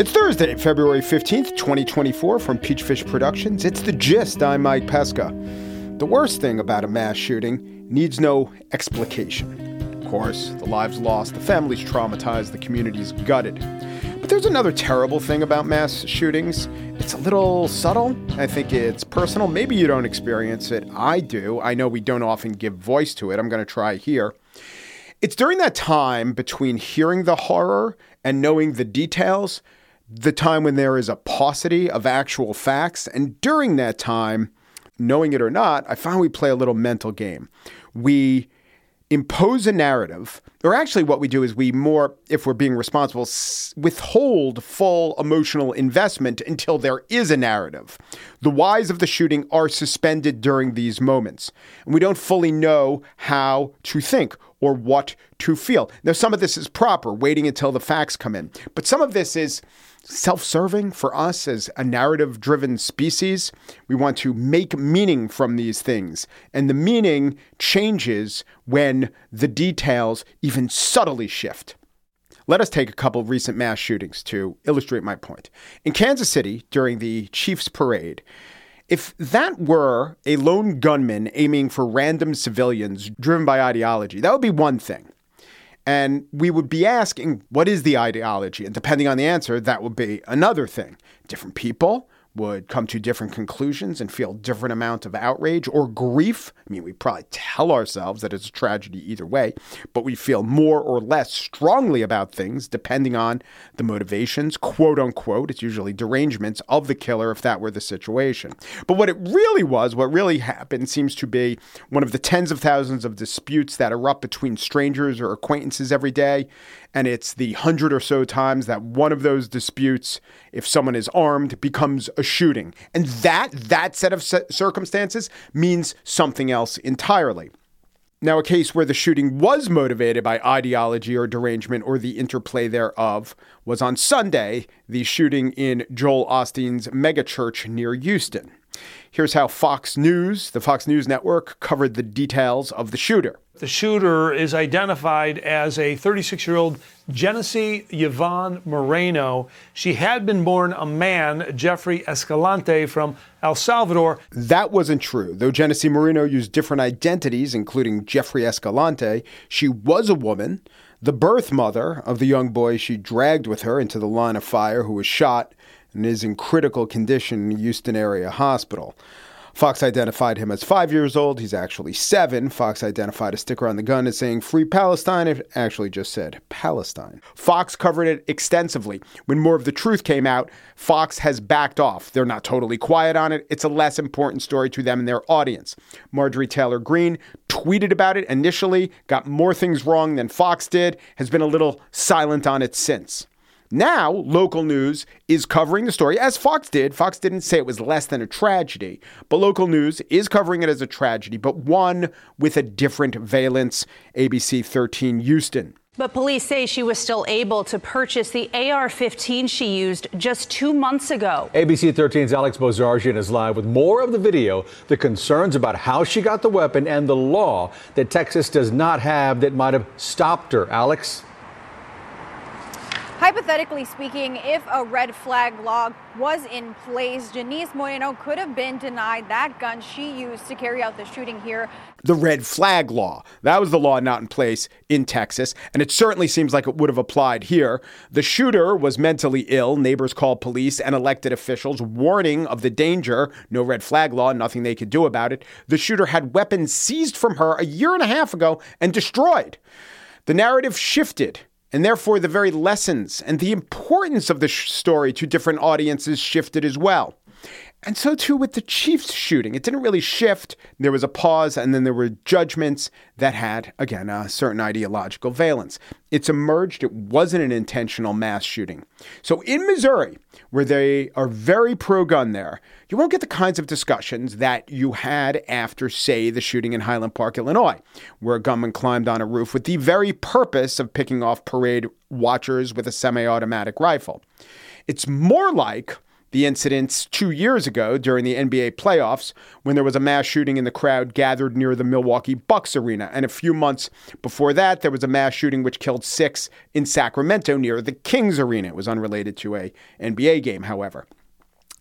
It's Thursday, February 15th, 2024, from Peachfish Productions. It's The Gist. I'm Mike Pesca. The worst thing about a mass shooting needs no explication. Of course, the lives lost, the families traumatized, the communities gutted. But there's another terrible thing about mass shootings. It's a little subtle. I think it's personal. Maybe you don't experience it. I do. I know we don't often give voice to it. I'm going to try here. It's during that time between hearing the horror and knowing the details, the time when there is a paucity of actual facts. And during that time, knowing it or not, I find we play a little mental game. We impose a narrative, or actually, what we do is we more, if we're being responsible, withhold full emotional investment until there is a narrative. The whys of the shooting are suspended during these moments, and we don't fully know how to think or what to feel. Now, some of this is proper, waiting until the facts come in, but some of this is self serving for us as a narrative driven species. We want to make meaning from these things. And the meaning changes when the details even subtly shift. Let us take a couple of recent mass shootings to illustrate my point. In Kansas City, during the Chiefs Parade, if that were a lone gunman aiming for random civilians driven by ideology, that would be one thing. And we would be asking, what is the ideology? And depending on the answer, that would be another thing. Different people, would come to different conclusions and feel different amount of outrage or grief. I mean, we probably tell ourselves that it's a tragedy either way, but we feel more or less strongly about things depending on the motivations, quote unquote. It's usually derangements of the killer if that were the situation. But what it really was, what really happened, seems to be one of the tens of thousands of disputes that erupt between strangers or acquaintances every day and it's the hundred or so times that one of those disputes, if someone is armed, becomes a shooting. And that, that set of circumstances means something else entirely. Now, a case where the shooting was motivated by ideology or derangement or the interplay thereof was on Sunday, the shooting in Joel Osteen's megachurch near Houston. Here's how Fox News, the Fox News network, covered the details of the shooter. The shooter is identified as a 36 year old Genesse Ivonne Moreno. She had been born a man, Jeffrey Escalante, from El Salvador. That wasn't true. Though Genesse Moreno used different identities, including Jeffrey Escalante, she was a woman, the birth mother of the young boy she dragged with her into the line of fire who was shot and is in critical condition in Houston area hospital. Fox identified him as five years old. He's actually seven. Fox identified a sticker on the gun as saying Free Palestine. It actually just said Palestine. Fox covered it extensively. When more of the truth came out, Fox has backed off. They're not totally quiet on it. It's a less important story to them and their audience. Marjorie Taylor Greene tweeted about it initially, got more things wrong than Fox did, has been a little silent on it since. Now, local news is covering the story as Fox did. Fox didn't say it was less than a tragedy, but local news is covering it as a tragedy, but one with a different valence. ABC 13 Houston. But police say she was still able to purchase the AR 15 she used just two months ago. ABC 13's Alex Bozarjian is live with more of the video, the concerns about how she got the weapon, and the law that Texas does not have that might have stopped her. Alex? Hypothetically speaking, if a red flag law was in place, Janice Moreno could have been denied that gun she used to carry out the shooting here. The red flag law. That was the law not in place in Texas, and it certainly seems like it would have applied here. The shooter was mentally ill. Neighbors called police and elected officials, warning of the danger. No red flag law, nothing they could do about it. The shooter had weapons seized from her a year and a half ago and destroyed. The narrative shifted and therefore, the very lessons and the importance of the sh- story to different audiences shifted as well. And so too with the Chiefs shooting. It didn't really shift. There was a pause, and then there were judgments that had, again, a certain ideological valence. It's emerged it wasn't an intentional mass shooting. So in Missouri, where they are very pro gun there, you won't get the kinds of discussions that you had after, say, the shooting in Highland Park, Illinois, where a gunman climbed on a roof with the very purpose of picking off parade watchers with a semi automatic rifle. It's more like the incidents two years ago during the NBA playoffs when there was a mass shooting in the crowd gathered near the Milwaukee Bucks arena. And a few months before that, there was a mass shooting which killed six in Sacramento near the Kings arena. It was unrelated to a NBA game, however.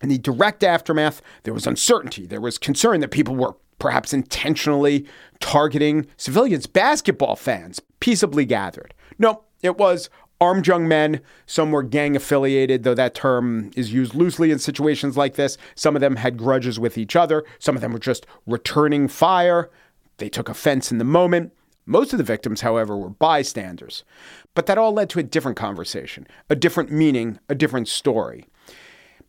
In the direct aftermath, there was uncertainty. There was concern that people were perhaps intentionally targeting civilians, basketball fans, peaceably gathered. No, it was armed young men. Some were gang affiliated, though that term is used loosely in situations like this. Some of them had grudges with each other. Some of them were just returning fire. They took offense in the moment. Most of the victims, however, were bystanders. But that all led to a different conversation, a different meaning, a different story.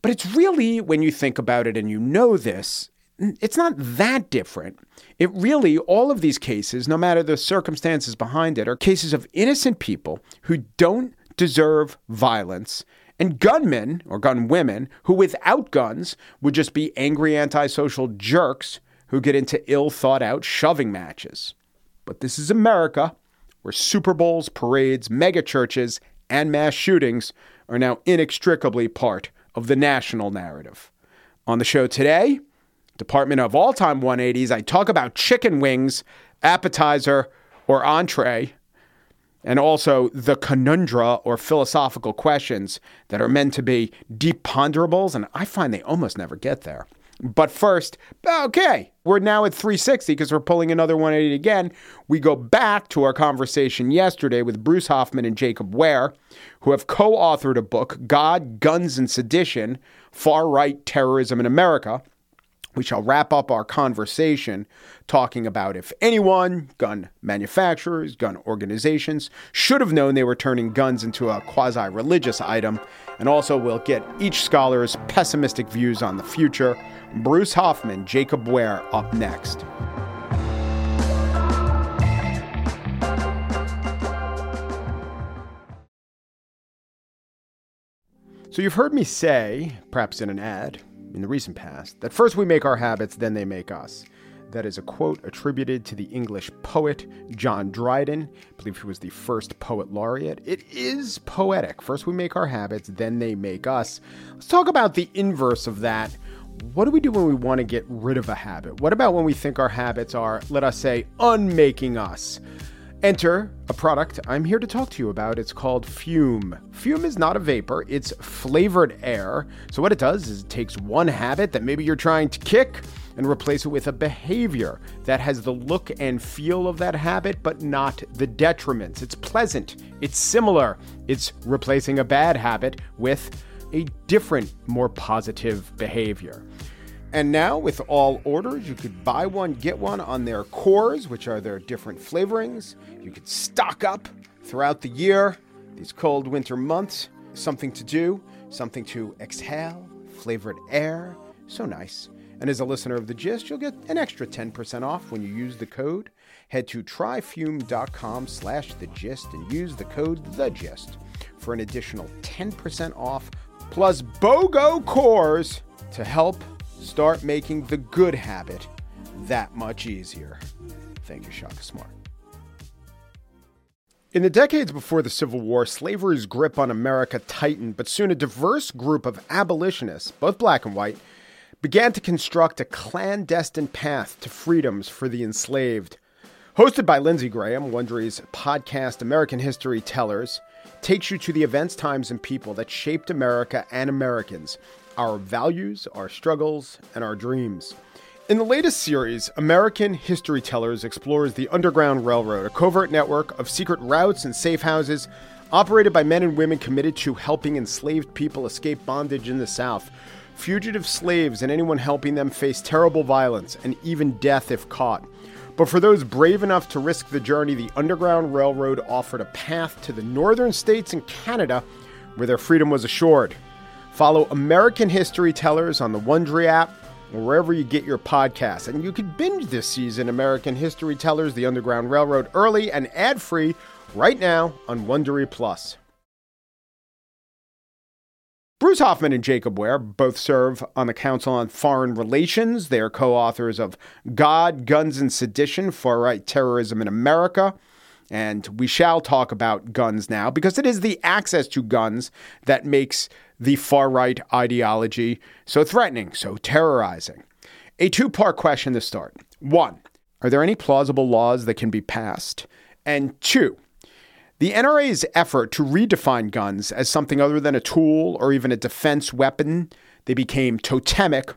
But it's really, when you think about it and you know this, it's not that different. It really, all of these cases, no matter the circumstances behind it, are cases of innocent people who don't deserve violence and gunmen or gun women who, without guns, would just be angry antisocial jerks who get into ill thought out shoving matches. But this is America, where Super Bowls, parades, mega churches, and mass shootings are now inextricably part of the national narrative. On the show today, Department of all time 180s, I talk about chicken wings, appetizer, or entree, and also the conundra or philosophical questions that are meant to be deep ponderables, and I find they almost never get there. But first, okay, we're now at 360 because we're pulling another 180 again. We go back to our conversation yesterday with Bruce Hoffman and Jacob Ware, who have co authored a book, God, Guns, and Sedition Far Right Terrorism in America we shall wrap up our conversation talking about if anyone, gun manufacturers, gun organizations, should have known they were turning guns into a quasi religious item. And also, we'll get each scholar's pessimistic views on the future. Bruce Hoffman, Jacob Ware up next. So, you've heard me say, perhaps in an ad, in the recent past that first we make our habits, then they make us. That is a quote attributed to the English poet John Dryden. I believe he was the first poet laureate. It is poetic. First we make our habits, then they make us. Let's talk about the inverse of that. What do we do when we want to get rid of a habit? What about when we think our habits are, let us say, unmaking us? Enter a product I'm here to talk to you about. It's called Fume. Fume is not a vapor, it's flavored air. So, what it does is it takes one habit that maybe you're trying to kick and replace it with a behavior that has the look and feel of that habit, but not the detriments. It's pleasant, it's similar. It's replacing a bad habit with a different, more positive behavior. And now, with all orders, you could buy one, get one on their cores, which are their different flavorings. You could stock up throughout the year, these cold winter months. Something to do, something to exhale, flavored air. So nice. And as a listener of The Gist, you'll get an extra 10% off when you use the code. Head to tryfume.com slash The Gist and use the code The Gist for an additional 10% off plus BOGO cores to help start making the good habit that much easier. Thank you, Shaka Smart. In the decades before the Civil War, slavery's grip on America tightened, but soon a diverse group of abolitionists, both black and white, began to construct a clandestine path to freedoms for the enslaved. Hosted by Lindsay Graham, Wondery's podcast American History Tellers takes you to the events, times, and people that shaped America and Americans our values, our struggles, and our dreams. In the latest series, American History Tellers explores the Underground Railroad, a covert network of secret routes and safe houses operated by men and women committed to helping enslaved people escape bondage in the South. Fugitive slaves and anyone helping them face terrible violence and even death if caught. But for those brave enough to risk the journey, the Underground Railroad offered a path to the northern states and Canada where their freedom was assured. Follow American History Tellers on the Wondery app wherever you get your podcasts. And you can binge this season American History Tellers, The Underground Railroad early and ad-free right now on Wondery Plus. Bruce Hoffman and Jacob Ware both serve on the Council on Foreign Relations. They are co authors of God, Guns, and Sedition Far Right Terrorism in America. And we shall talk about guns now because it is the access to guns that makes the far right ideology so threatening, so terrorizing. A two part question to start. One, are there any plausible laws that can be passed? And two, the NRA's effort to redefine guns as something other than a tool or even a defense weapon, they became totemic.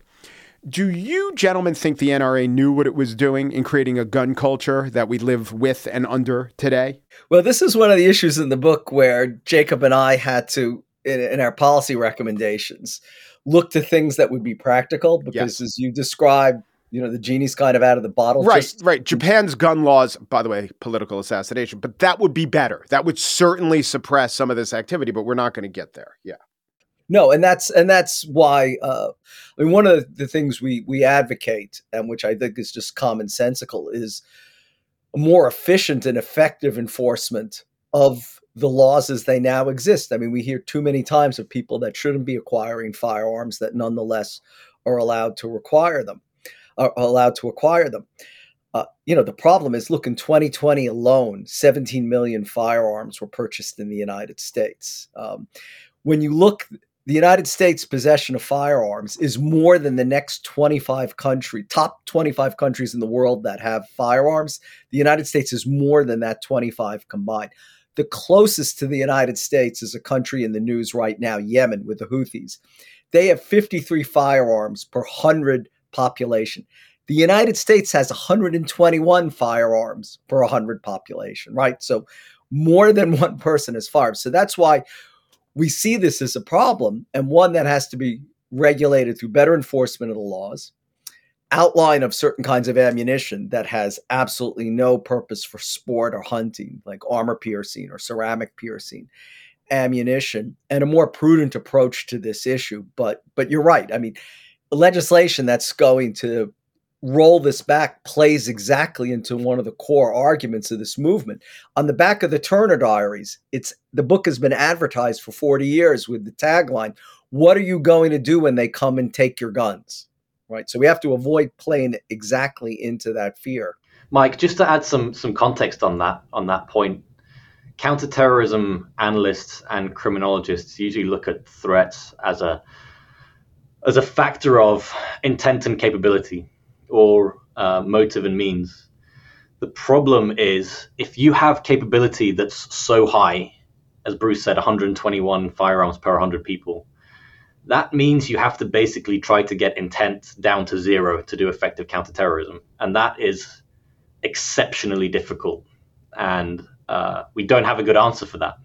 Do you gentlemen think the NRA knew what it was doing in creating a gun culture that we live with and under today? Well, this is one of the issues in the book where Jacob and I had to, in, in our policy recommendations, look to things that would be practical because, yes. as you described, you know the genie's kind of out of the bottle. Right, just, right. Japan's gun laws, by the way, political assassination, but that would be better. That would certainly suppress some of this activity, but we're not going to get there. Yeah. No, and that's and that's why uh, I mean one of the things we we advocate and which I think is just commonsensical is a more efficient and effective enforcement of the laws as they now exist. I mean, we hear too many times of people that shouldn't be acquiring firearms that nonetheless are allowed to require them are allowed to acquire them. Uh, you know, the problem is look, in 2020 alone, 17 million firearms were purchased in the United States. Um, when you look, the United States' possession of firearms is more than the next 25 country, top 25 countries in the world that have firearms. The United States is more than that 25 combined. The closest to the United States is a country in the news right now, Yemen, with the Houthis. They have 53 firearms per 100 population. The United States has 121 firearms per 100 population, right? So more than one person has firearms. So that's why we see this as a problem and one that has to be regulated through better enforcement of the laws, outline of certain kinds of ammunition that has absolutely no purpose for sport or hunting, like armor piercing or ceramic piercing ammunition, and a more prudent approach to this issue. But but you're right. I mean, legislation that's going to roll this back plays exactly into one of the core arguments of this movement. On the back of the Turner Diaries, it's the book has been advertised for 40 years with the tagline, "What are you going to do when they come and take your guns?" Right? So we have to avoid playing exactly into that fear. Mike, just to add some some context on that on that point, counterterrorism analysts and criminologists usually look at threats as a as a factor of intent and capability or uh, motive and means. The problem is if you have capability that's so high, as Bruce said, 121 firearms per 100 people, that means you have to basically try to get intent down to zero to do effective counterterrorism. And that is exceptionally difficult. And uh, we don't have a good answer for that.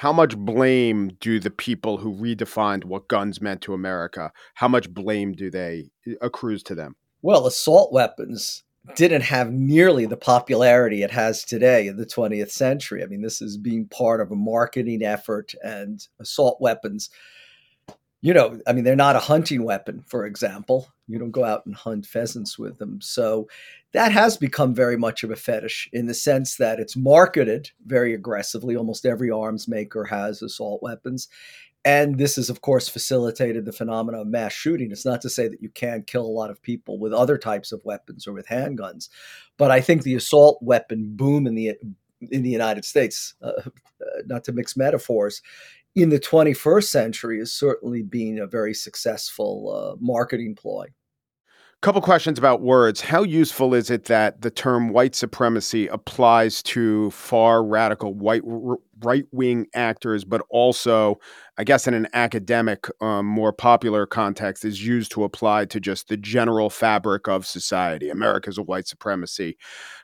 how much blame do the people who redefined what guns meant to America, how much blame do they accrues to them? Well, assault weapons didn't have nearly the popularity it has today in the 20th century. I mean, this is being part of a marketing effort and assault weapons you know, I mean, they're not a hunting weapon, for example. You don't go out and hunt pheasants with them. So that has become very much of a fetish in the sense that it's marketed very aggressively. Almost every arms maker has assault weapons. And this has, of course, facilitated the phenomenon of mass shooting. It's not to say that you can't kill a lot of people with other types of weapons or with handguns, but I think the assault weapon boom in the in the United States, uh, uh not to mix metaphors, in the 21st century is certainly being a very successful uh, marketing ploy. Couple questions about words. How useful is it that the term white supremacy applies to far radical white right wing actors, but also, I guess, in an academic, um, more popular context, is used to apply to just the general fabric of society? America's a white supremacy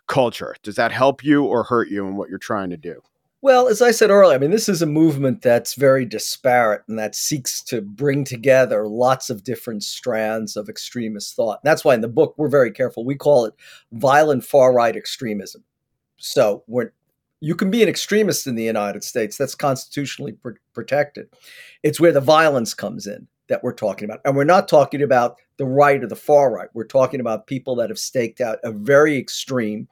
culture. Does that help you or hurt you in what you're trying to do? Well, as I said earlier, I mean, this is a movement that's very disparate and that seeks to bring together lots of different strands of extremist thought. That's why in the book we're very careful. We call it violent far right extremism. So we're you can be an extremist in the United States. That's constitutionally pr- protected. It's where the violence comes in that we're talking about. And we're not talking about the right or the far right. We're talking about people that have staked out a very extreme.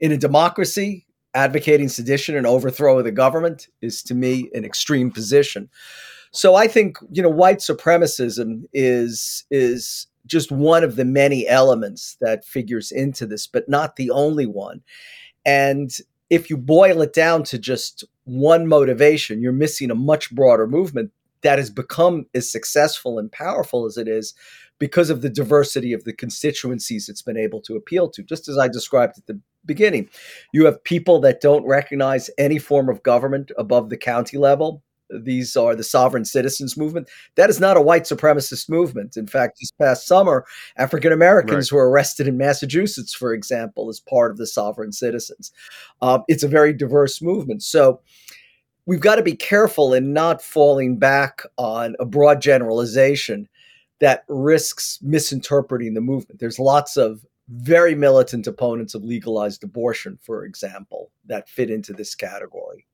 In a democracy, advocating sedition and overthrow of the government is to me an extreme position. So I think, you know, white supremacism is is just one of the many elements that figures into this, but not the only one. And if you boil it down to just one motivation, you're missing a much broader movement that has become as successful and powerful as it is because of the diversity of the constituencies it's been able to appeal to. Just as I described at the beginning, you have people that don't recognize any form of government above the county level these are the sovereign citizens movement. That is not a white supremacist movement. In fact, this past summer, African Americans right. were arrested in Massachusetts, for example, as part of the sovereign citizens. Um, it's a very diverse movement. So we've got to be careful in not falling back on a broad generalization that risks misinterpreting the movement. There's lots of very militant opponents of legalized abortion, for example, that fit into this category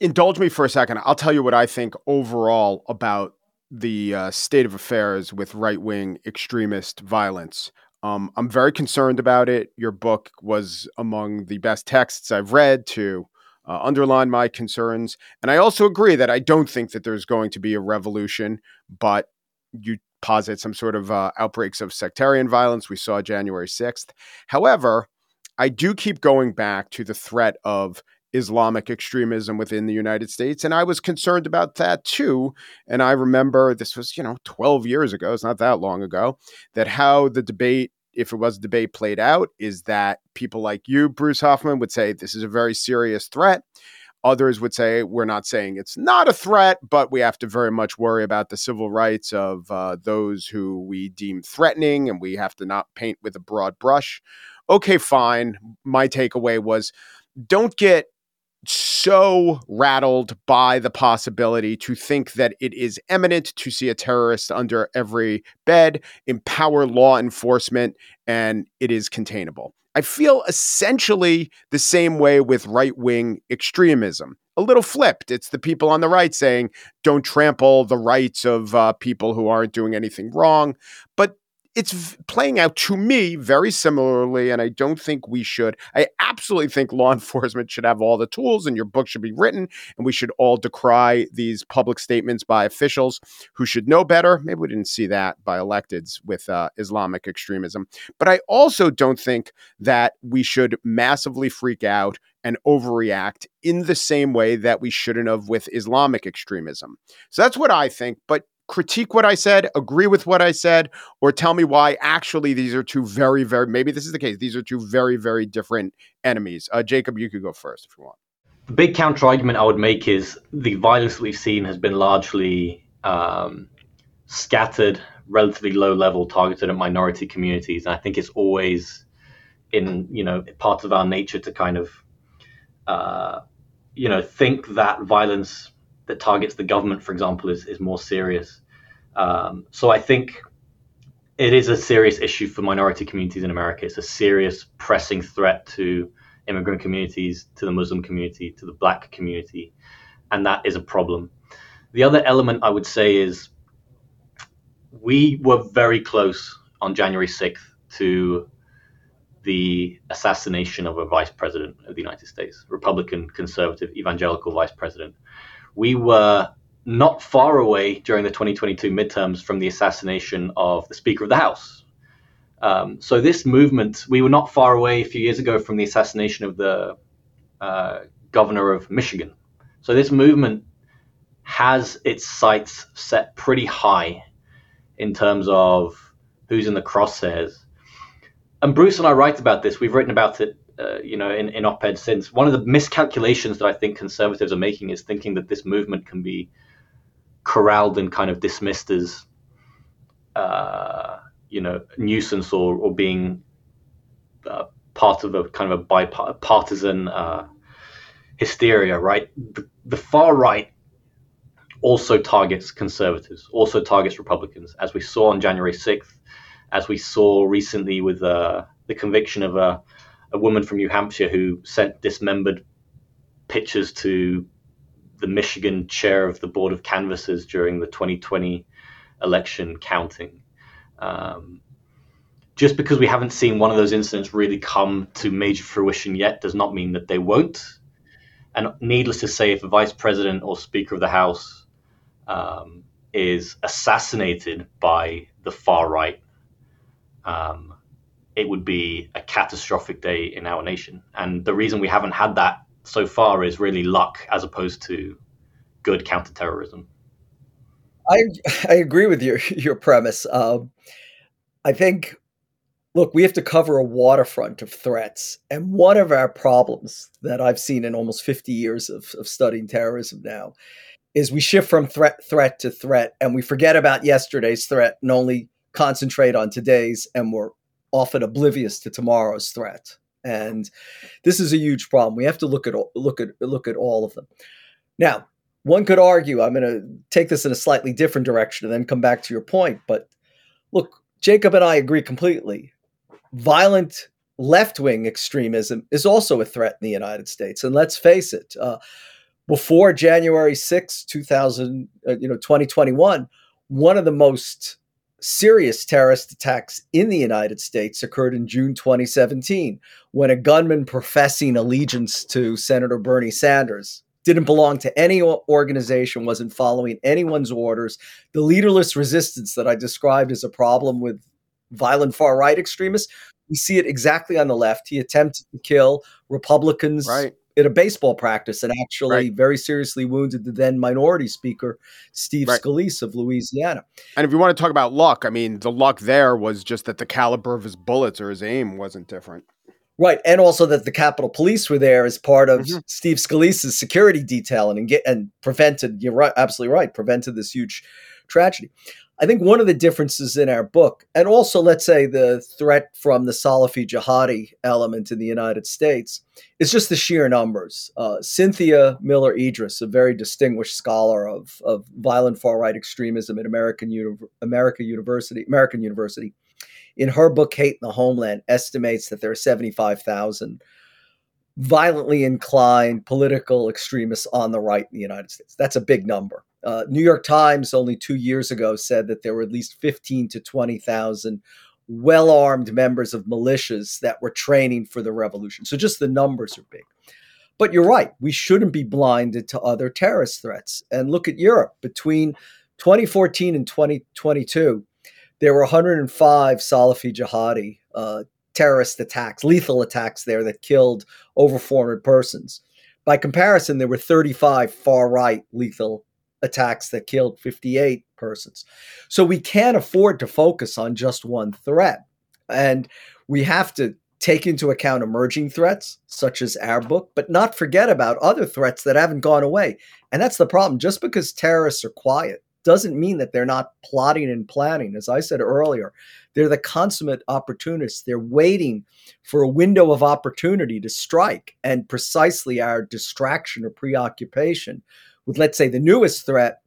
indulge me for a second. I'll tell you what I think overall about the uh, state of affairs with right wing extremist violence. Um, I'm very concerned about it. Your book was among the best texts I've read to uh, underline my concerns. And I also agree that I don't think that there's going to be a revolution, but you posit some sort of uh, outbreaks of sectarian violence. We saw January 6th. However, I do keep going back to the threat of Islamic extremism within the United States. And I was concerned about that too. And I remember this was, you know, 12 years ago, it's not that long ago, that how the debate, if it was a debate played out, is that people like you, Bruce Hoffman, would say this is a very serious threat. Others would say we're not saying it's not a threat, but we have to very much worry about the civil rights of uh, those who we deem threatening, and we have to not paint with a broad brush. Okay, fine. My takeaway was don't get so rattled by the possibility to think that it is eminent to see a terrorist under every bed, empower law enforcement, and it is containable. I feel essentially the same way with right wing extremism. A little flipped. It's the people on the right saying, don't trample the rights of uh, people who aren't doing anything wrong. But it's playing out to me very similarly, and I don't think we should. I absolutely think law enforcement should have all the tools, and your book should be written, and we should all decry these public statements by officials who should know better. Maybe we didn't see that by electeds with uh, Islamic extremism, but I also don't think that we should massively freak out and overreact in the same way that we shouldn't have with Islamic extremism. So that's what I think. But critique what I said, agree with what I said, or tell me why actually these are two very, very, maybe this is the case. These are two very, very different enemies. Uh, Jacob, you could go first if you want. The big counter argument I would make is the violence we've seen has been largely um, scattered, relatively low level, targeted at minority communities. And I think it's always in, you know, part of our nature to kind of, uh, you know, think that violence that targets the government, for example, is, is more serious. Um, so I think it is a serious issue for minority communities in America. It's a serious, pressing threat to immigrant communities, to the Muslim community, to the black community, and that is a problem. The other element I would say is we were very close on January 6th to the assassination of a vice president of the United States, Republican, conservative, evangelical vice president we were not far away during the 2022 midterms from the assassination of the Speaker of the House. Um, so this movement, we were not far away a few years ago from the assassination of the uh, governor of Michigan. So this movement has its sights set pretty high in terms of who's in the crosshairs. And Bruce and I write about this. We've written about it uh, you know, in, in op-ed since. One of the miscalculations that I think conservatives are making is thinking that this movement can be corralled and kind of dismissed as, uh, you know, nuisance or, or being uh, part of a kind of a bipartisan uh, hysteria, right? The, the far right also targets conservatives, also targets Republicans, as we saw on January 6th, as we saw recently with uh, the conviction of a a woman from New Hampshire who sent dismembered pictures to the Michigan chair of the Board of Canvassers during the 2020 election counting. Um, just because we haven't seen one of those incidents really come to major fruition yet does not mean that they won't. And needless to say, if a vice president or speaker of the House um, is assassinated by the far right, um, it would be a catastrophic day in our nation. And the reason we haven't had that so far is really luck as opposed to good counterterrorism. I I agree with your your premise. Um, I think, look, we have to cover a waterfront of threats, and one of our problems that I've seen in almost fifty years of, of studying terrorism now is we shift from threat threat to threat, and we forget about yesterday's threat and only concentrate on today's, and we're often oblivious to tomorrow's threat. And this is a huge problem. We have to look at look at look at all of them. Now, one could argue, I'm going to take this in a slightly different direction and then come back to your point. But look, Jacob and I agree completely. Violent left wing extremism is also a threat in the United States. And let's face it, uh, before January 6, 2000, uh, you know, 2021, one of the most serious terrorist attacks in the United States occurred in June 2017 when a gunman professing allegiance to Senator Bernie Sanders didn't belong to any organization, wasn't following anyone's orders. The leaderless resistance that I described as a problem with violent far right extremists, we see it exactly on the left. He attempted to kill Republicans right. At a baseball practice and actually Right. very seriously wounded the then minority speaker, Steve Right. Scalise of Louisiana. And if you want to talk about luck, I mean, the luck there was just that the caliber of his bullets or his aim wasn't different. Right, and also that the Capitol Police were there as part of Mhm. Steve Scalise's security detail and get and prevented. You're right, absolutely right. Prevented this huge tragedy. I think one of the differences in our book, and also let's say the threat from the Salafi jihadi element in the United States, is just the sheer numbers. Uh, Cynthia Miller-Idriss, a very distinguished scholar of, of violent far right extremism at American Uni- America University, American University, in her book Hate in the Homeland estimates that there are 75,000 violently inclined political extremists on the right in the United States. That's a big number. Uh, New York Times only two years ago said that there were at least 15 to 20,000 well armed members of militias that were training for the revolution. So just the numbers are big. But you're right, we shouldn't be blinded to other terrorist threats. And look at Europe. Between 2014 and 2022, there were 105 Salafi jihadi uh, terrorist attacks, lethal attacks there that killed over 400 persons. By comparison, there were 35 far right lethal attacks that killed 58 persons. So we can't afford to focus on just one threat. And we have to take into account emerging threats, such as our book, but not forget about other threats that haven't gone away. And that's the problem. Just because terrorists are quiet doesn't mean that they're not plotting and planning. As I said earlier, they're the consummate opportunists. They're waiting for a window of opportunity to strike. And precisely our distraction or preoccupation with, let's say, the newest threat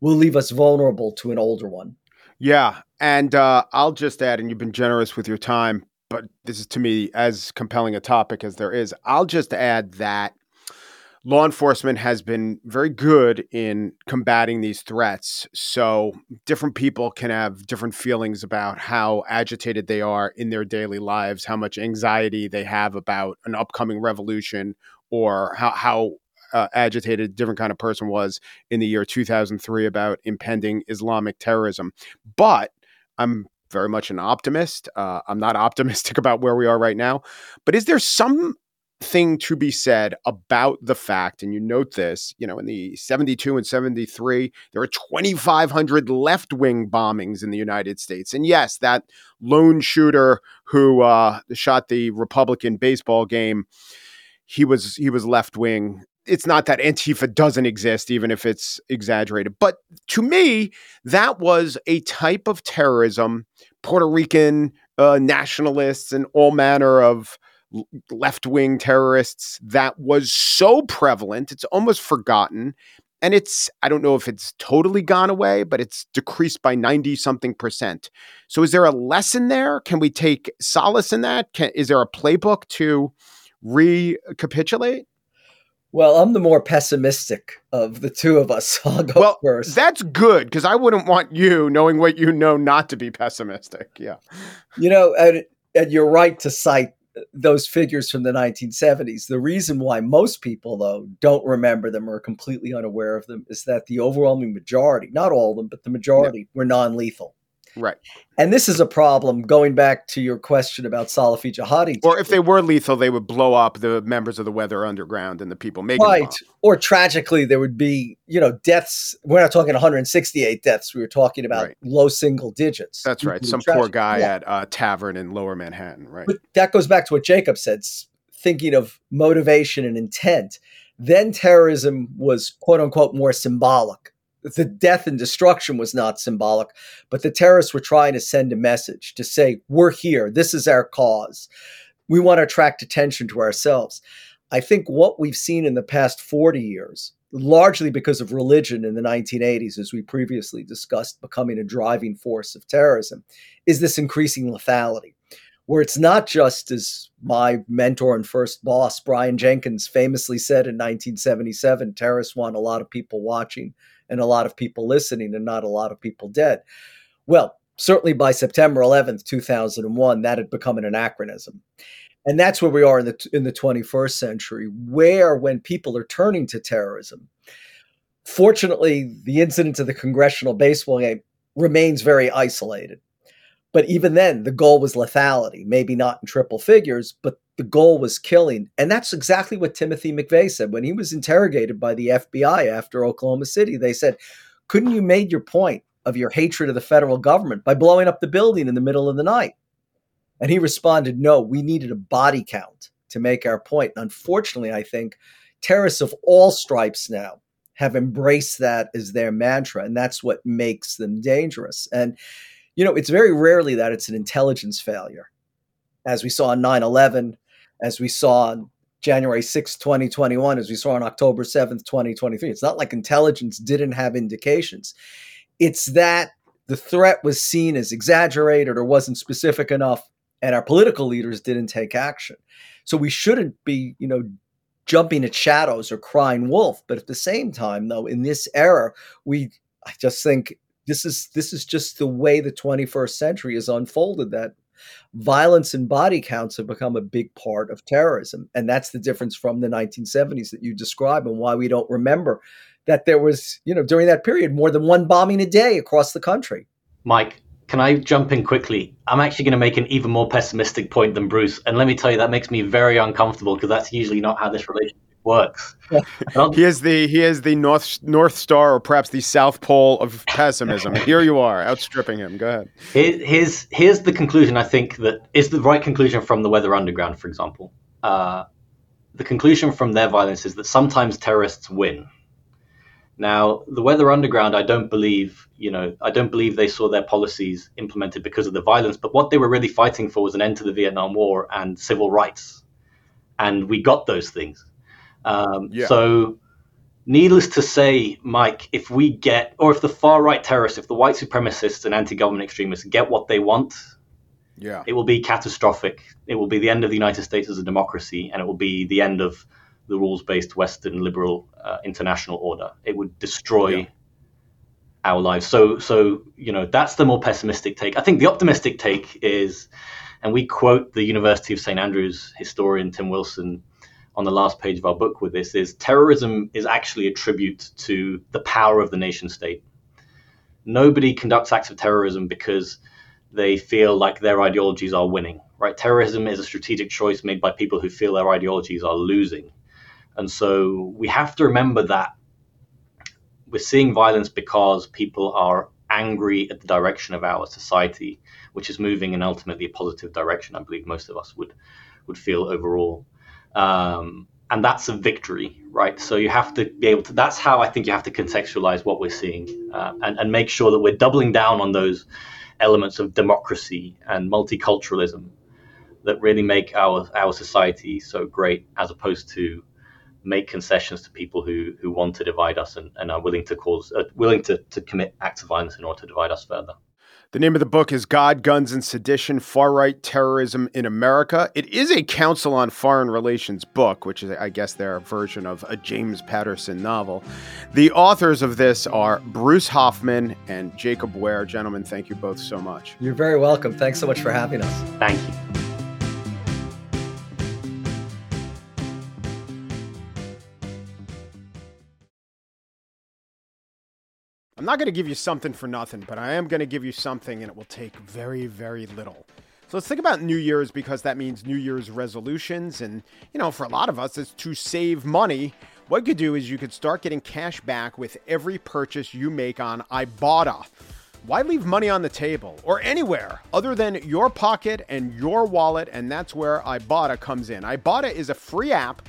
will leave us vulnerable to an older one. Yeah. And uh, I'll just add, and you've been generous with your time, but this is to me as compelling a topic as there is. I'll just add that law enforcement has been very good in combating these threats. So different people can have different feelings about how agitated they are in their daily lives, how much anxiety they have about an upcoming revolution, or how, how uh, agitated different kind of person was in the year 2003 about impending Islamic terrorism. But I'm very much an optimist. Uh, I'm not optimistic about where we are right now. But is there some thing to be said about the fact, and you note this, you know, in the 72 and 73, there were 2,500 left wing bombings in the United States. And yes, that lone shooter who uh, shot the Republican baseball game, he was he was left wing. It's not that Antifa doesn't exist, even if it's exaggerated. But to me, that was a type of terrorism, Puerto Rican uh, nationalists and all manner of left wing terrorists that was so prevalent, it's almost forgotten. And it's, I don't know if it's totally gone away, but it's decreased by 90 something percent. So is there a lesson there? Can we take solace in that? Can, is there a playbook to recapitulate? Well, I'm the more pessimistic of the two of us. So I'll go well, first. That's good because I wouldn't want you, knowing what you know, not to be pessimistic. Yeah. You know, and, and you're right to cite uh, those figures from the 1970s. The reason why most people, though, don't remember them or are completely unaware of them is that the overwhelming majority, not all of them, but the majority, yeah. were non lethal. Right. And this is a problem going back to your question about Salafi jihadi. Or if they were lethal, they would blow up the members of the Weather Underground and the people making Right. Or tragically, there would be, you know, deaths. We're not talking 168 deaths. We were talking about right. low single digits. That's right. Some tragic. poor guy yeah. at a tavern in lower Manhattan. Right. But that goes back to what Jacob said, thinking of motivation and intent. Then terrorism was quote unquote more symbolic the death and destruction was not symbolic, but the terrorists were trying to send a message to say, we're here. This is our cause. We want to attract attention to ourselves. I think what we've seen in the past 40 years, largely because of religion in the 1980s, as we previously discussed, becoming a driving force of terrorism, is this increasing lethality, where it's not just as my mentor and first boss, Brian Jenkins, famously said in 1977 terrorists want a lot of people watching and a lot of people listening and not a lot of people dead. Well, certainly by September 11th, 2001, that had become an anachronism. And that's where we are in the in the 21st century, where when people are turning to terrorism, fortunately, the incident of the congressional baseball game remains very isolated. But even then, the goal was lethality, maybe not in triple figures, but the goal was killing. And that's exactly what Timothy McVeigh said when he was interrogated by the FBI after Oklahoma City. They said, Couldn't you made your point of your hatred of the federal government by blowing up the building in the middle of the night? And he responded, No, we needed a body count to make our point. And unfortunately, I think terrorists of all stripes now have embraced that as their mantra, and that's what makes them dangerous. And you know, it's very rarely that it's an intelligence failure, as we saw on 9 11, as we saw on January 6, 2021, as we saw on October 7th, 2023. It's not like intelligence didn't have indications. It's that the threat was seen as exaggerated or wasn't specific enough, and our political leaders didn't take action. So we shouldn't be, you know, jumping at shadows or crying wolf. But at the same time, though, in this era, we I just think this is this is just the way the 21st century has unfolded that violence and body counts have become a big part of terrorism and that's the difference from the 1970s that you describe and why we don't remember that there was you know during that period more than one bombing a day across the country. Mike can i jump in quickly? I'm actually going to make an even more pessimistic point than bruce and let me tell you that makes me very uncomfortable because that's usually not how this relationship works. he is the he is the north north star or perhaps the south pole of pessimism. Here you are, outstripping him. Go ahead. Here's here's the conclusion. I think that is the right conclusion from the Weather Underground, for example. Uh, the conclusion from their violence is that sometimes terrorists win. Now, the Weather Underground, I don't believe, you know, I don't believe they saw their policies implemented because of the violence, but what they were really fighting for was an end to the Vietnam War and civil rights. And we got those things. Um, yeah. So, needless to say, Mike, if we get, or if the far right terrorists, if the white supremacists and anti government extremists get what they want, yeah. it will be catastrophic. It will be the end of the United States as a democracy, and it will be the end of the rules based Western liberal uh, international order. It would destroy. Yeah. Our lives. So, so you know, that's the more pessimistic take. I think the optimistic take is, and we quote the University of St Andrews historian Tim Wilson on the last page of our book with this is terrorism is actually a tribute to the power of the nation state. Nobody conducts acts of terrorism because they feel like their ideologies are winning, right? Terrorism is a strategic choice made by people who feel their ideologies are losing. And so we have to remember that we're seeing violence because people are angry at the direction of our society, which is moving in ultimately a positive direction. I believe most of us would would feel overall. Um, and that's a victory, right? So you have to be able to. That's how I think you have to contextualize what we're seeing, uh, and and make sure that we're doubling down on those elements of democracy and multiculturalism that really make our our society so great, as opposed to make concessions to people who who want to divide us and, and are willing to cause uh, willing to, to commit acts of violence in order to divide us further. The name of the book is God, Guns, and Sedition Far Right Terrorism in America. It is a Council on Foreign Relations book, which is, I guess, their version of a James Patterson novel. The authors of this are Bruce Hoffman and Jacob Ware. Gentlemen, thank you both so much. You're very welcome. Thanks so much for having us. Thank you. I'm not going to give you something for nothing, but I am going to give you something, and it will take very, very little. So let's think about New Year's because that means New Year's resolutions. And, you know, for a lot of us, it's to save money. What you could do is you could start getting cash back with every purchase you make on Ibotta. Why leave money on the table or anywhere other than your pocket and your wallet? And that's where Ibotta comes in. Ibotta is a free app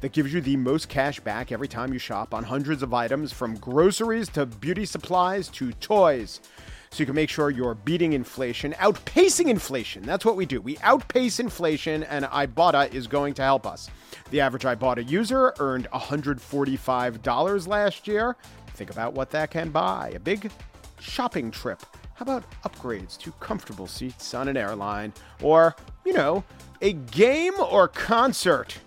that gives you the most cash back every time you shop on hundreds of items from groceries to beauty supplies to toys. So you can make sure you're beating inflation, outpacing inflation. That's what we do. We outpace inflation, and Ibotta is going to help us. The average Ibotta user earned $145 last year. Think about what that can buy a big shopping trip. How about upgrades to comfortable seats on an airline? Or, you know, a game or concert?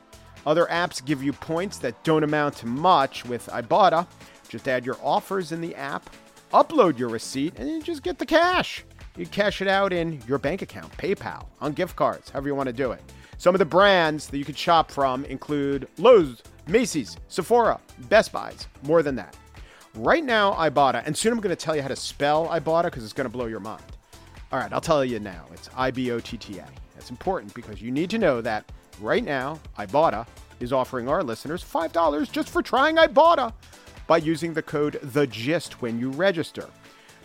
Other apps give you points that don't amount to much with Ibotta. Just add your offers in the app, upload your receipt, and you just get the cash. You cash it out in your bank account, PayPal, on gift cards, however you want to do it. Some of the brands that you could shop from include Lowe's, Macy's, Sephora, Best Buys, more than that. Right now, Ibotta, and soon I'm going to tell you how to spell Ibotta because it's going to blow your mind. All right, I'll tell you now. It's I B O T T A. That's important because you need to know that right now, Ibotta is offering our listeners $5 just for trying Ibotta by using the code The Gist when you register.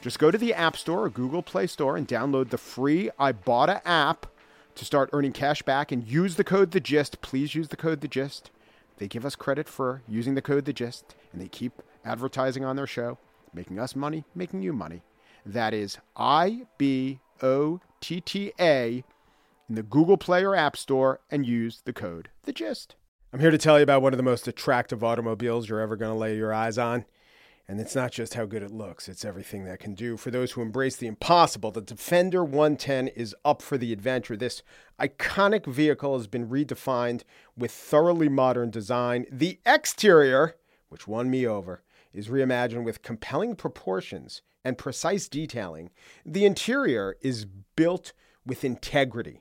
Just go to the App Store or Google Play Store and download the free Ibotta app to start earning cash back and use the code The Gist. Please use the code The Gist. They give us credit for using the code The Gist, and they keep advertising on their show, making us money, making you money. That is I B O T T A in the Google Play or App Store and use the code The Gist. I'm here to tell you about one of the most attractive automobiles you're ever going to lay your eyes on. And it's not just how good it looks, it's everything that can do. For those who embrace the impossible, the Defender 110 is up for the adventure. This iconic vehicle has been redefined with thoroughly modern design. The exterior, which won me over, is reimagined with compelling proportions and precise detailing. The interior is built with integrity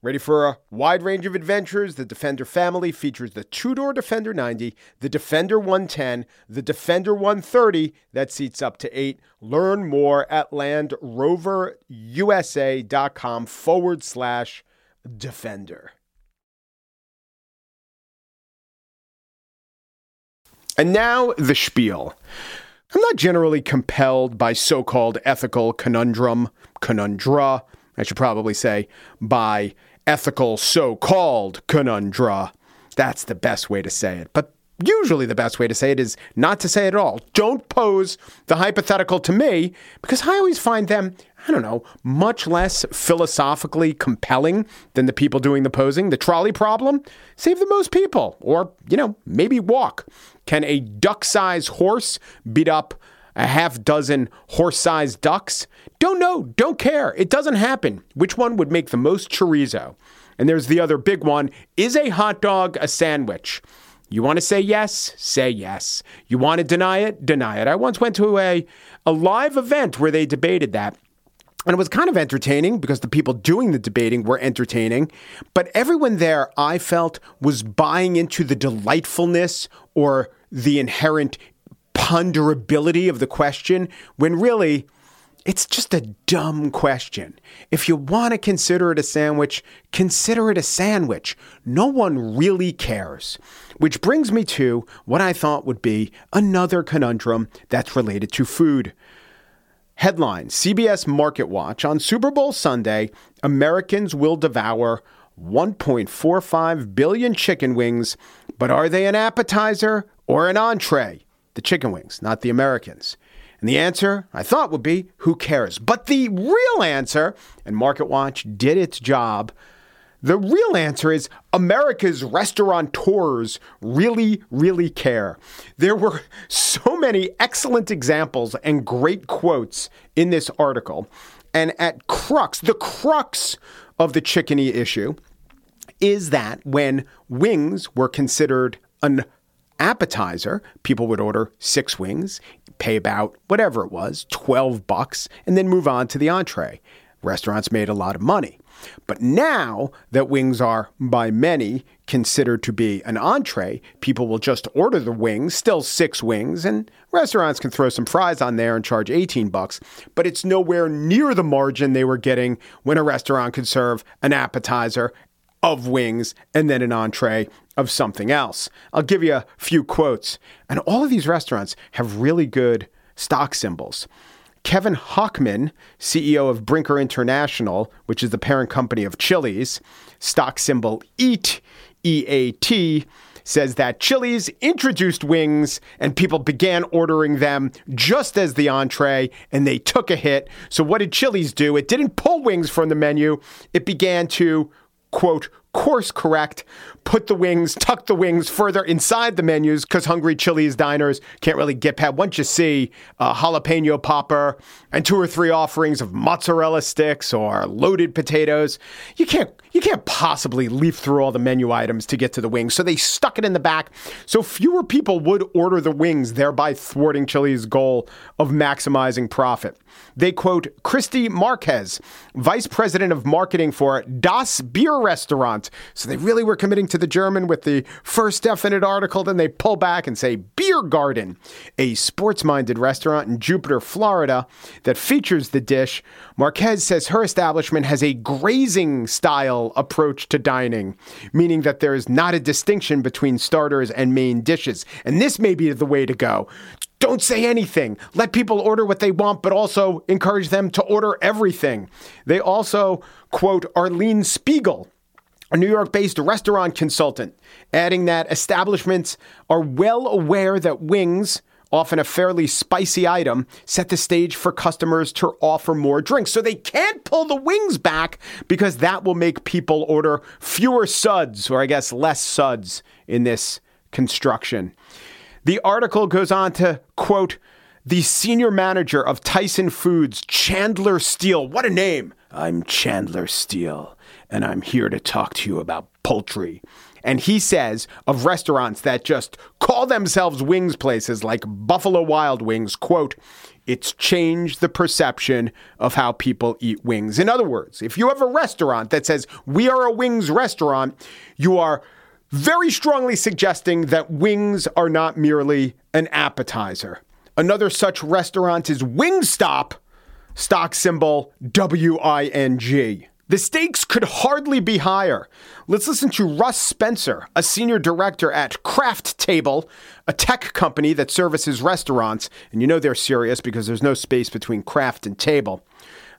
Ready for a wide range of adventures? The Defender family features the two door Defender 90, the Defender 110, the Defender 130 that seats up to eight. Learn more at landroverusa.com forward slash Defender. And now the spiel. I'm not generally compelled by so called ethical conundrum, conundra, I should probably say, by ethical so called conundra. That's the best way to say it. But usually the best way to say it is not to say it at all. Don't pose the hypothetical to me because I always find them, I don't know, much less philosophically compelling than the people doing the posing. The trolley problem? Save the most people. Or, you know, maybe walk. Can a duck sized horse beat up a half dozen horse sized ducks? Don't know, don't care. It doesn't happen. Which one would make the most chorizo? And there's the other big one is a hot dog a sandwich? You want to say yes? Say yes. You want to deny it? Deny it. I once went to a, a live event where they debated that. And it was kind of entertaining because the people doing the debating were entertaining. But everyone there, I felt, was buying into the delightfulness or the inherent ponderability of the question when really it's just a dumb question. If you want to consider it a sandwich, consider it a sandwich. No one really cares. Which brings me to what I thought would be another conundrum that's related to food. Headline CBS Market Watch on Super Bowl Sunday Americans will devour 1.45 billion chicken wings, but are they an appetizer or an entree? The chicken wings, not the Americans. And the answer I thought would be who cares? But the real answer, and MarketWatch did its job, the real answer is America's restaurateurs really, really care. There were so many excellent examples and great quotes in this article. And at crux, the crux of the chickeny issue is that when wings were considered an appetizer, people would order six wings, pay about whatever it was, 12 bucks, and then move on to the entree. Restaurants made a lot of money. But now that wings are, by many, considered to be an entree, people will just order the wings, still six wings, and restaurants can throw some fries on there and charge 18 bucks. But it's nowhere near the margin they were getting when a restaurant could serve an appetizer of wings and then an entree of something else. I'll give you a few quotes. And all of these restaurants have really good stock symbols. Kevin Hochman, CEO of Brinker International, which is the parent company of Chili's, stock symbol EAT, EAT, says that Chili's introduced wings and people began ordering them just as the entree and they took a hit. So, what did Chili's do? It didn't pull wings from the menu, it began to, quote, course correct, put the wings, tuck the wings further inside the menus because hungry Chili's diners can't really get past. Once you see a jalapeno popper and two or three offerings of mozzarella sticks or loaded potatoes, you can't you can't possibly leaf through all the menu items to get to the wings. So they stuck it in the back so fewer people would order the wings, thereby thwarting Chili's goal of maximizing profit. They quote Christy Marquez, vice president of marketing for Das Beer Restaurant. So they really were committing to the German with the first definite article. Then they pull back and say Beer Garden, a sports minded restaurant in Jupiter, Florida that features the dish. Marquez says her establishment has a grazing style approach to dining, meaning that there is not a distinction between starters and main dishes. And this may be the way to go. Don't say anything. Let people order what they want, but also encourage them to order everything. They also quote Arlene Spiegel, a New York based restaurant consultant, adding that establishments are well aware that wings, often a fairly spicy item, set the stage for customers to offer more drinks. So they can't pull the wings back because that will make people order fewer suds, or I guess less suds in this construction. The article goes on to quote, the senior manager of Tyson Foods, Chandler Steele. What a name! I'm Chandler Steele, and I'm here to talk to you about poultry. And he says of restaurants that just call themselves wings places like Buffalo Wild Wings, quote, it's changed the perception of how people eat wings. In other words, if you have a restaurant that says, we are a wings restaurant, you are very strongly suggesting that wings are not merely an appetizer. Another such restaurant is Wingstop, stock symbol W I N G. The stakes could hardly be higher. Let's listen to Russ Spencer, a senior director at Craftable, a tech company that services restaurants. And you know they're serious because there's no space between craft and table.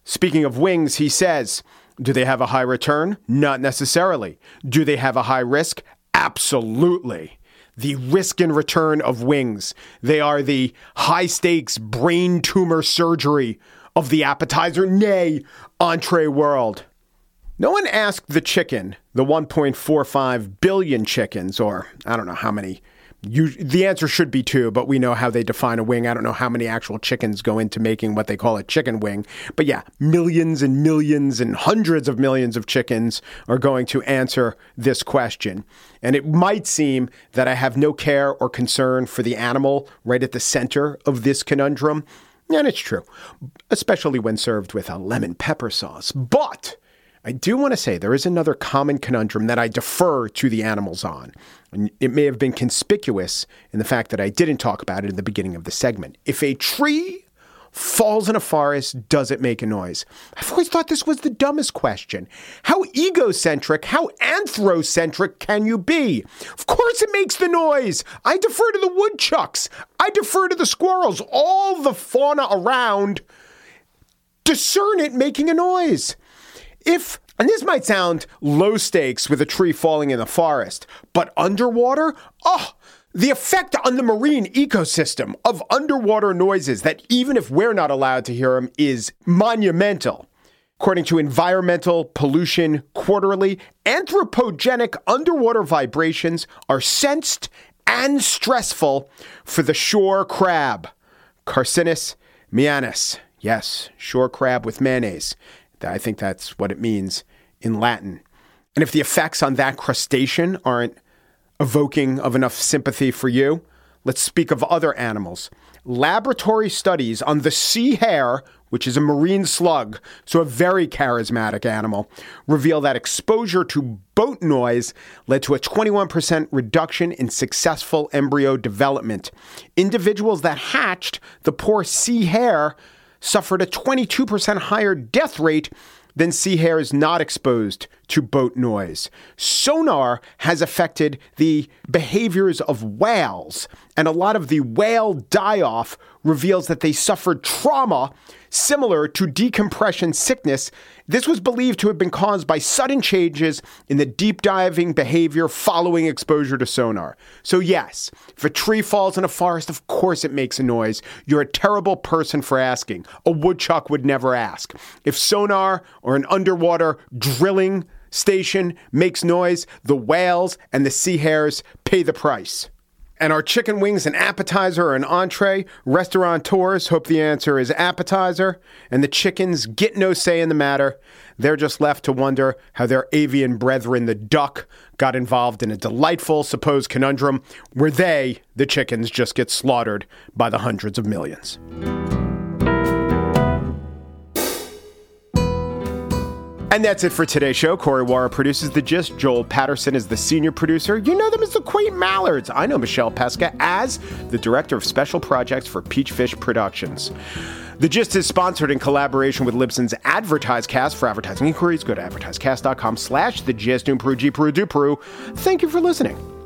Speaking of wings, he says, do they have a high return? Not necessarily. Do they have a high risk? Absolutely. The risk and return of wings. They are the high stakes brain tumor surgery of the appetizer, nay, entree world. No one asked the chicken, the 1.45 billion chickens, or I don't know how many. You, the answer should be two, but we know how they define a wing. I don't know how many actual chickens go into making what they call a chicken wing. But yeah, millions and millions and hundreds of millions of chickens are going to answer this question. And it might seem that I have no care or concern for the animal right at the center of this conundrum. And it's true, especially when served with a lemon pepper sauce. But I do want to say there is another common conundrum that I defer to the animals on. And it may have been conspicuous in the fact that I didn't talk about it in the beginning of the segment. If a tree falls in a forest, does it make a noise? I've always thought this was the dumbest question. How egocentric, how anthrocentric can you be? Of course it makes the noise. I defer to the woodchucks. I defer to the squirrels. All the fauna around discern it making a noise. If, and this might sound low stakes with a tree falling in the forest, but underwater, oh, the effect on the marine ecosystem of underwater noises that even if we're not allowed to hear them is monumental. According to Environmental Pollution Quarterly, anthropogenic underwater vibrations are sensed and stressful for the shore crab, Carcinus maenas. Yes, shore crab with mayonnaise. I think that's what it means in Latin. And if the effects on that crustacean aren't evoking of enough sympathy for you, let's speak of other animals. Laboratory studies on the sea hare, which is a marine slug, so a very charismatic animal, reveal that exposure to boat noise led to a 21% reduction in successful embryo development. Individuals that hatched the poor sea hare suffered a 22% higher death rate than sea hares not exposed to boat noise. Sonar has affected the behaviors of whales, and a lot of the whale die off reveals that they suffered trauma similar to decompression sickness. This was believed to have been caused by sudden changes in the deep diving behavior following exposure to sonar. So, yes, if a tree falls in a forest, of course it makes a noise. You're a terrible person for asking. A woodchuck would never ask. If sonar or an underwater drilling station makes noise, the whales and the sea hares pay the price. And our chicken wings an appetizer or an entree? Restaurateurs hope the answer is appetizer, and the chickens get no say in the matter. They're just left to wonder how their avian brethren, the duck, got involved in a delightful supposed conundrum where they, the chickens, just get slaughtered by the hundreds of millions. And that's it for today's show. Corey Wara produces The Gist. Joel Patterson is the senior producer. You know them as the Quaint Mallards. I know Michael Pesca as the director of special projects for Peachfish Productions. The Gist is sponsored in collaboration with Libsyn's AdvertiseCast. For advertising inquiries, go to advertisecast.com slash The Gist. Peru, Peru, Thank you for listening.